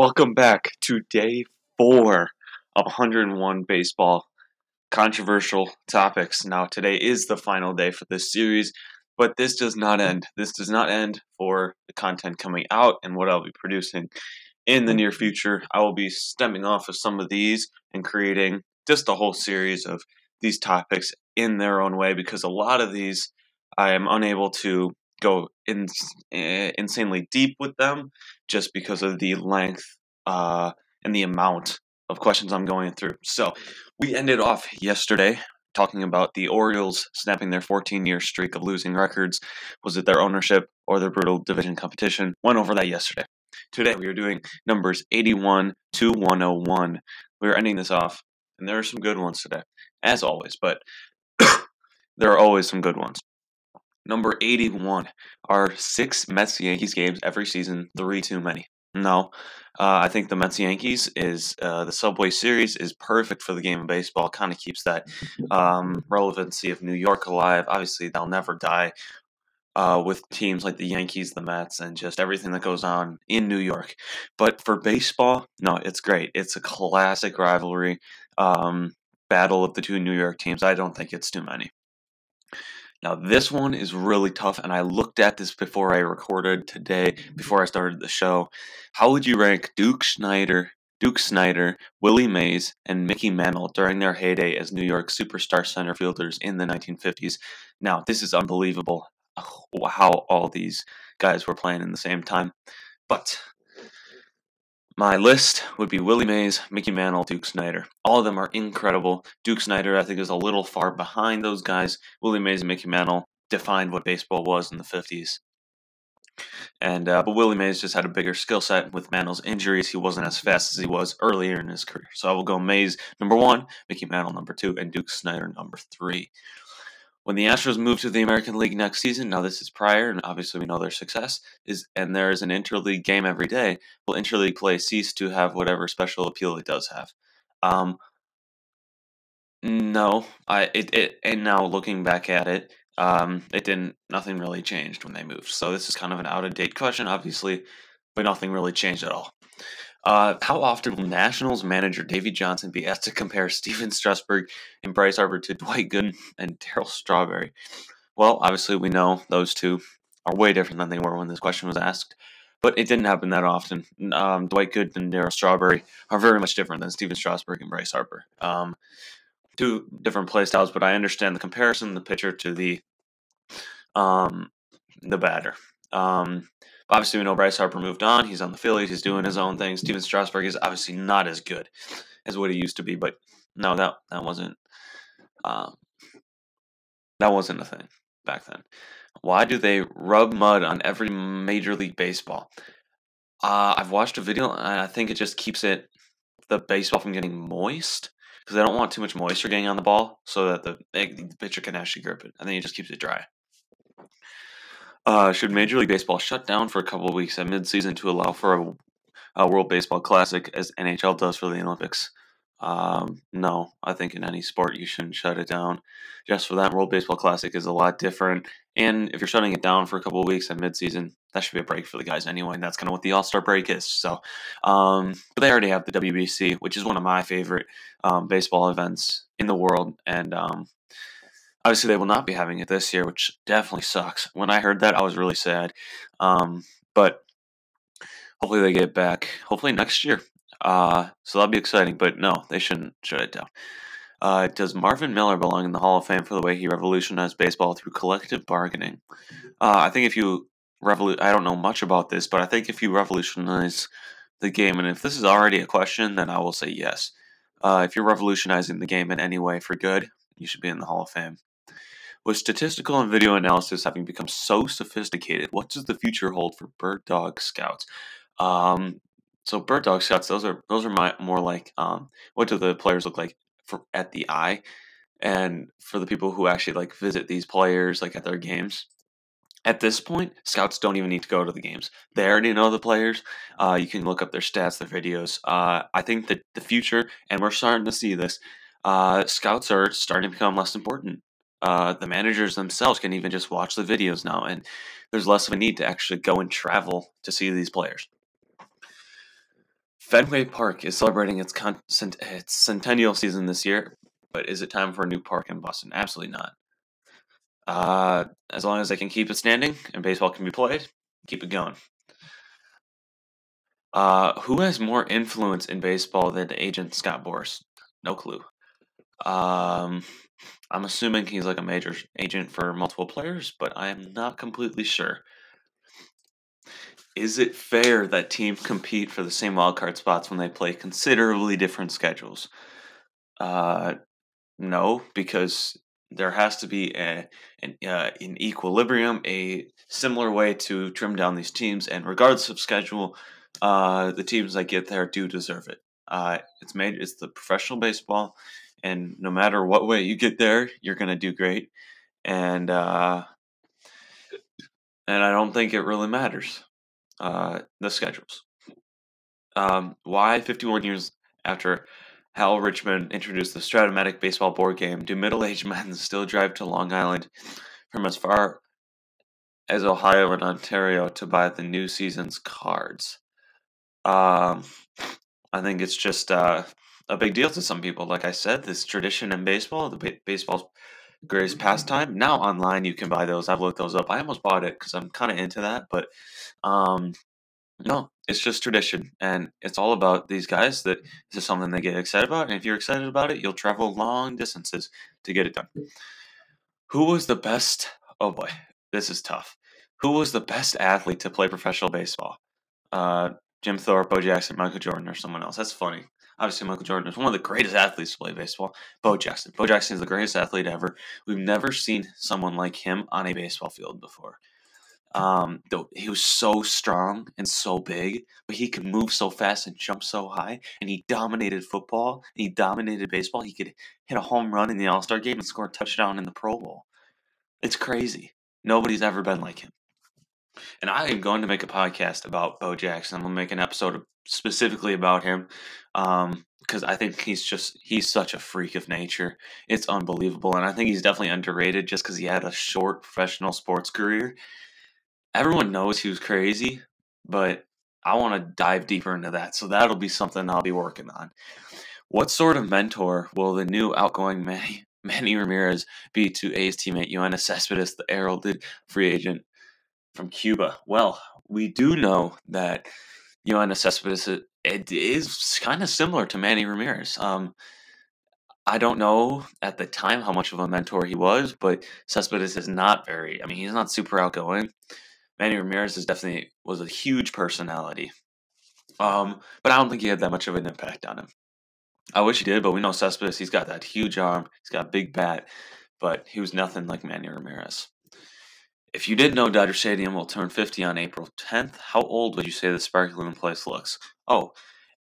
Welcome back to day four of 101 baseball controversial topics. Now, today is the final day for this series, but this does not end. This does not end for the content coming out and what I'll be producing in the near future. I will be stemming off of some of these and creating just a whole series of these topics in their own way because a lot of these I am unable to go in, uh, insanely deep with them just because of the length uh, and the amount of questions I'm going through. So we ended off yesterday talking about the Orioles snapping their 14 year streak of losing records. Was it their ownership or their brutal division competition? Went over that yesterday. Today we are doing numbers 81 to 101. We are ending this off, and there are some good ones today, as always, but there are always some good ones. Number 81 are six Mets Yankees games every season, three too many. No, uh, I think the Mets Yankees is uh, the Subway Series is perfect for the game of baseball. Kind of keeps that um, relevancy of New York alive. Obviously, they'll never die uh, with teams like the Yankees, the Mets, and just everything that goes on in New York. But for baseball, no, it's great. It's a classic rivalry um, battle of the two New York teams. I don't think it's too many. Now, this one is really tough, and I looked at this before I recorded today, before I started the show. How would you rank Duke Snider, Duke Snider, Willie Mays, and Mickey Mantle during their heyday as New York superstar center fielders in the 1950s? Now, this is unbelievable uh, how all these guys were playing in the same time. But my list would be Willie Mays, Mickey Mantle, Duke Snider. All of them are incredible. Duke Snider, I think, is a little far behind those guys. Willie Mays and Mickey Mantle defined what baseball was in the 50s. And uh, but Willie Mays just had a bigger skill set with Mantle's injuries. He wasn't as fast as he was earlier in his career. So I will go Mays number one, Mickey Mantle number two, and Duke Snider number three. When the Astros move to the American League next season, now this is prior, and obviously we know their success is, and there is an interleague game every day. Will interleague play cease to have whatever special appeal it does have? Um, no, I it, it and now looking back at it, um, it didn't. Nothing really changed when they moved. So this is kind of an out of date question, obviously, but nothing really changed at all. Uh, how often will Nationals manager Davey Johnson be asked to compare Stephen Strasburg and Bryce Harper to Dwight Gooden and Darryl Strawberry? Well, obviously, we know those two are way different than they were when this question was asked, but it didn't happen that often. Um, Dwight Gooden and Darryl Strawberry are very much different than Stephen Strasburg and Bryce Harper. Um, two different play styles, but I understand the comparison, the pitcher to the um, the batter. Um, obviously, we know Bryce Harper moved on. He's on the Phillies. He's doing his own thing. Stephen Strasburg is obviously not as good as what he used to be, but no, that that wasn't um, that wasn't a thing back then. Why do they rub mud on every Major League Baseball? Uh, I've watched a video, and I think it just keeps it the baseball from getting moist because they don't want too much moisture getting on the ball, so that the, the pitcher can actually grip it. I think it just keeps it dry. Uh, should Major League Baseball shut down for a couple of weeks at midseason to allow for a, a World Baseball Classic as NHL does for the Olympics? Um, no, I think in any sport you shouldn't shut it down. Just for that, World Baseball Classic is a lot different. And if you're shutting it down for a couple of weeks at midseason, that should be a break for the guys anyway. And that's kind of what the All Star break is. So, um, but they already have the WBC, which is one of my favorite um, baseball events in the world. And um, Obviously, they will not be having it this year, which definitely sucks. When I heard that, I was really sad. Um, but hopefully, they get back. Hopefully next year. Uh, so that'll be exciting. But no, they shouldn't shut it down. Uh, does Marvin Miller belong in the Hall of Fame for the way he revolutionized baseball through collective bargaining? Uh, I think if you revolu- I don't know much about this, but I think if you revolutionize the game, and if this is already a question, then I will say yes. Uh, if you're revolutionizing the game in any way for good, you should be in the Hall of Fame. With statistical and video analysis having become so sophisticated, what does the future hold for bird dog scouts? Um, so bird dog scouts, those are those are my more like um, what do the players look like for at the eye, and for the people who actually like visit these players like at their games. At this point, scouts don't even need to go to the games. They already know the players. Uh, you can look up their stats, their videos. Uh, I think that the future, and we're starting to see this, uh, scouts are starting to become less important uh, the managers themselves can even just watch the videos now, and there's less of a need to actually go and travel to see these players. Fenway Park is celebrating its, con- its centennial season this year, but is it time for a new park in Boston? Absolutely not. Uh, as long as they can keep it standing and baseball can be played, keep it going. Uh, who has more influence in baseball than agent Scott Boras? No clue. Um, I'm assuming he's like a major agent for multiple players, but I am not completely sure. Is it fair that teams compete for the same wildcard spots when they play considerably different schedules? Uh, no, because there has to be a, an, uh, an equilibrium, a similar way to trim down these teams, and regardless of schedule, uh, the teams that get there do deserve it. Uh, it's made it's the professional baseball, and no matter what way you get there, you're gonna do great. And uh, and I don't think it really matters uh, the schedules. Um, why 51 years after Hal Richman introduced the Strat-O-Matic baseball board game, do middle-aged men still drive to Long Island from as far as Ohio and Ontario to buy the new season's cards? Um, I think it's just uh, a big deal to some people. Like I said, this tradition in baseball, the ba- baseball's greatest pastime. Now online, you can buy those. I've looked those up. I almost bought it because I'm kind of into that, but um, no, it's just tradition, and it's all about these guys. That this is something they get excited about, and if you're excited about it, you'll travel long distances to get it done. Who was the best? Oh boy, this is tough. Who was the best athlete to play professional baseball? Uh, Jim Thorpe, Bo Jackson, Michael Jordan, or someone else. That's funny. Obviously, Michael Jordan is one of the greatest athletes to play baseball. Bo Jackson. Bo Jackson is the greatest athlete ever. We've never seen someone like him on a baseball field before. Um, he was so strong and so big, but he could move so fast and jump so high, and he dominated football. he dominated baseball. He could hit a home run in the All Star game and score a touchdown in the Pro Bowl. It's crazy. Nobody's ever been like him. And I am going to make a podcast about Bo Jackson. I'm going to make an episode specifically about him because um, I think he's just he's such a freak of nature. It's unbelievable, and I think he's definitely underrated just because he had a short professional sports career. Everyone knows he was crazy, but I want to dive deeper into that. So that'll be something I'll be working on. What sort of mentor will the new outgoing Manny, Manny Ramirez be to A's teammate Yoenis Cespedes, the heralded free agent from Cuba. Well, we do know that Yoenis Cespedes it is kind of similar to Manny Ramirez. Um, I don't know at the time how much of a mentor he was, but Cespedes is not very. I mean, he's not super outgoing. Manny Ramirez is definitely was a huge personality. Um, but I don't think he had that much of an impact on him. I wish he did, but we know Cespedes. He's got that huge arm. He's got a big bat, but he was nothing like Manny Ramirez. If you didn't know Dodger Stadium will turn 50 on April 10th, how old would you say the sparkling place looks? Oh,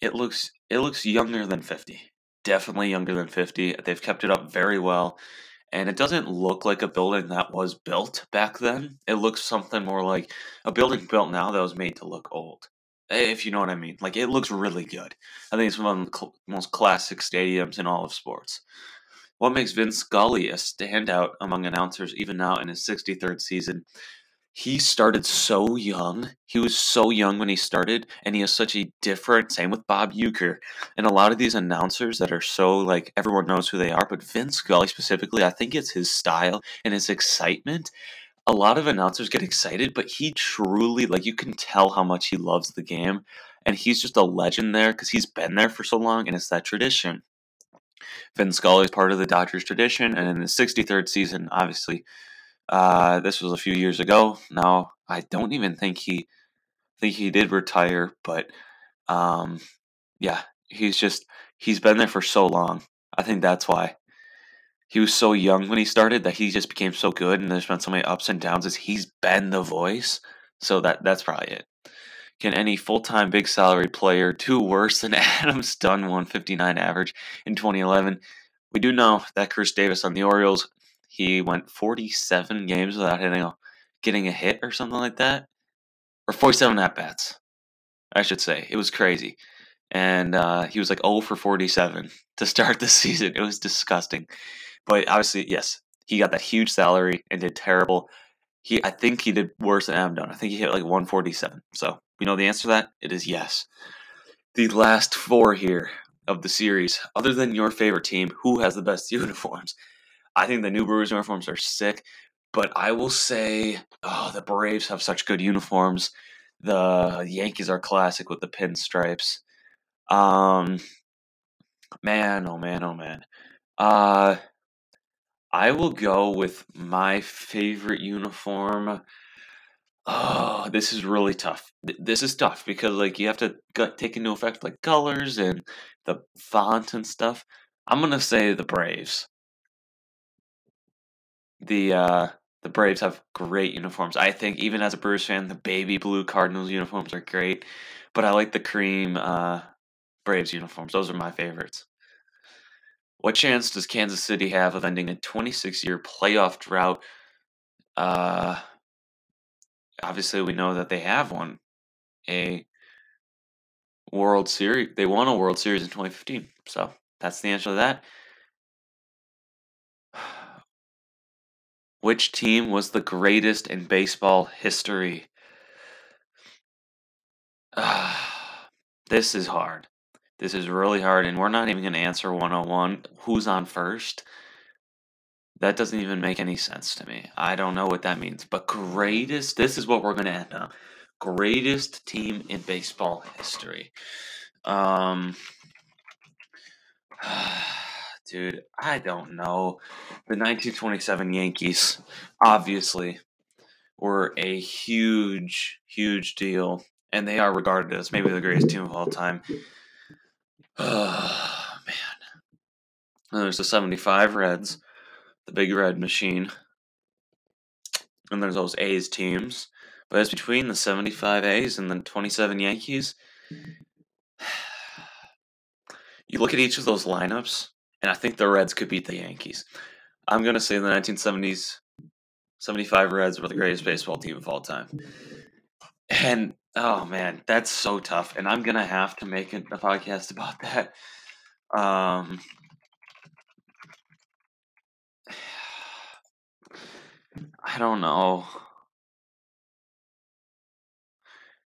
it looks it looks younger than 50. Definitely younger than 50. They've kept it up very well. And it doesn't look like a building that was built back then. It looks something more like a building built now that was made to look old. If you know what I mean. Like it looks really good. I think it's one of the most classic stadiums in all of sports. What makes Vince Scully a standout among announcers even now in his 63rd season? He started so young. He was so young when he started, and he has such a different. Same with Bob Uecker, and a lot of these announcers that are so like everyone knows who they are, but Vince Scully specifically, I think it's his style and his excitement. A lot of announcers get excited, but he truly like you can tell how much he loves the game, and he's just a legend there because he's been there for so long, and it's that tradition. Vin Scully is part of the Dodgers tradition, and in the 63rd season, obviously, uh, this was a few years ago. Now, I don't even think he think he did retire, but um, yeah, he's just he's been there for so long. I think that's why he was so young when he started that he just became so good, and there's been so many ups and downs as he's been the voice. So that that's probably it. Can any full time big salary player do worse than Adams Dunn 159 average in 2011? We do know that Chris Davis on the Orioles, he went 47 games without hitting a, getting a hit or something like that. Or 47 at bats, I should say. It was crazy. And uh, he was like 0 for 47 to start the season. It was disgusting. But obviously, yes, he got that huge salary and did terrible. He, I think he did worse than Adam Dunn. I think he hit like 147. So we know the answer to that. It is yes. the last four here of the series, other than your favorite team, who has the best uniforms? I think the new Brewers uniforms are sick, but I will say, oh, the Braves have such good uniforms. The Yankees are classic with the pinstripes. Um, man, oh man, oh man. Uh, I will go with my favorite uniform. Oh, this is really tough. This is tough because like you have to take into effect like colors and the font and stuff. I'm gonna say the Braves. The uh, the Braves have great uniforms. I think even as a Brewers fan, the baby blue Cardinals uniforms are great, but I like the cream uh, Braves uniforms. Those are my favorites. What chance does Kansas City have of ending a 26 year playoff drought? Uh, obviously, we know that they have one. A World Series. They won a World Series in 2015. So that's the answer to that. Which team was the greatest in baseball history? this is hard. This is really hard, and we're not even going to answer 101. Who's on first? That doesn't even make any sense to me. I don't know what that means. But greatest, this is what we're going to end up. Greatest team in baseball history. Um, dude, I don't know. The 1927 Yankees, obviously, were a huge, huge deal, and they are regarded as maybe the greatest team of all time. Oh, man. And there's the 75 Reds, the big red machine. And there's those A's teams. But it's between the 75 A's and the 27 Yankees. You look at each of those lineups, and I think the Reds could beat the Yankees. I'm going to say the 1970s 75 Reds were the greatest baseball team of all time. And oh man, that's so tough. And I'm gonna have to make a podcast about that. Um, I don't know.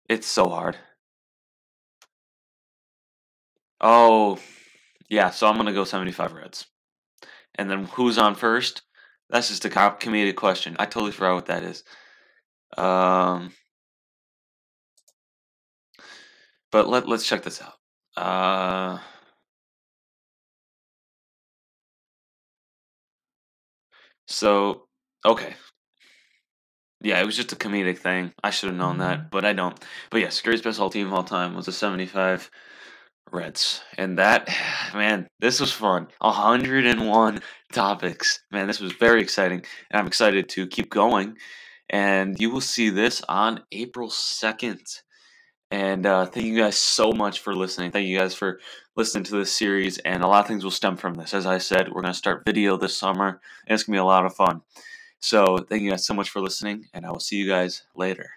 It's so hard. Oh, yeah. So I'm gonna go 75 Reds. And then who's on first? That's just a comedic question. I totally forgot what that is. Um, but let let's check this out. Uh, so okay, yeah, it was just a comedic thing. I should have known that, but I don't. But yes, best all team of all time was the '75 Reds. And that, man, this was fun. 101 topics. Man, this was very exciting. And I'm excited to keep going. And you will see this on April 2nd. And uh, thank you guys so much for listening. Thank you guys for listening to this series. And a lot of things will stem from this. As I said, we're going to start video this summer, and it's going to be a lot of fun. So thank you guys so much for listening, and I will see you guys later.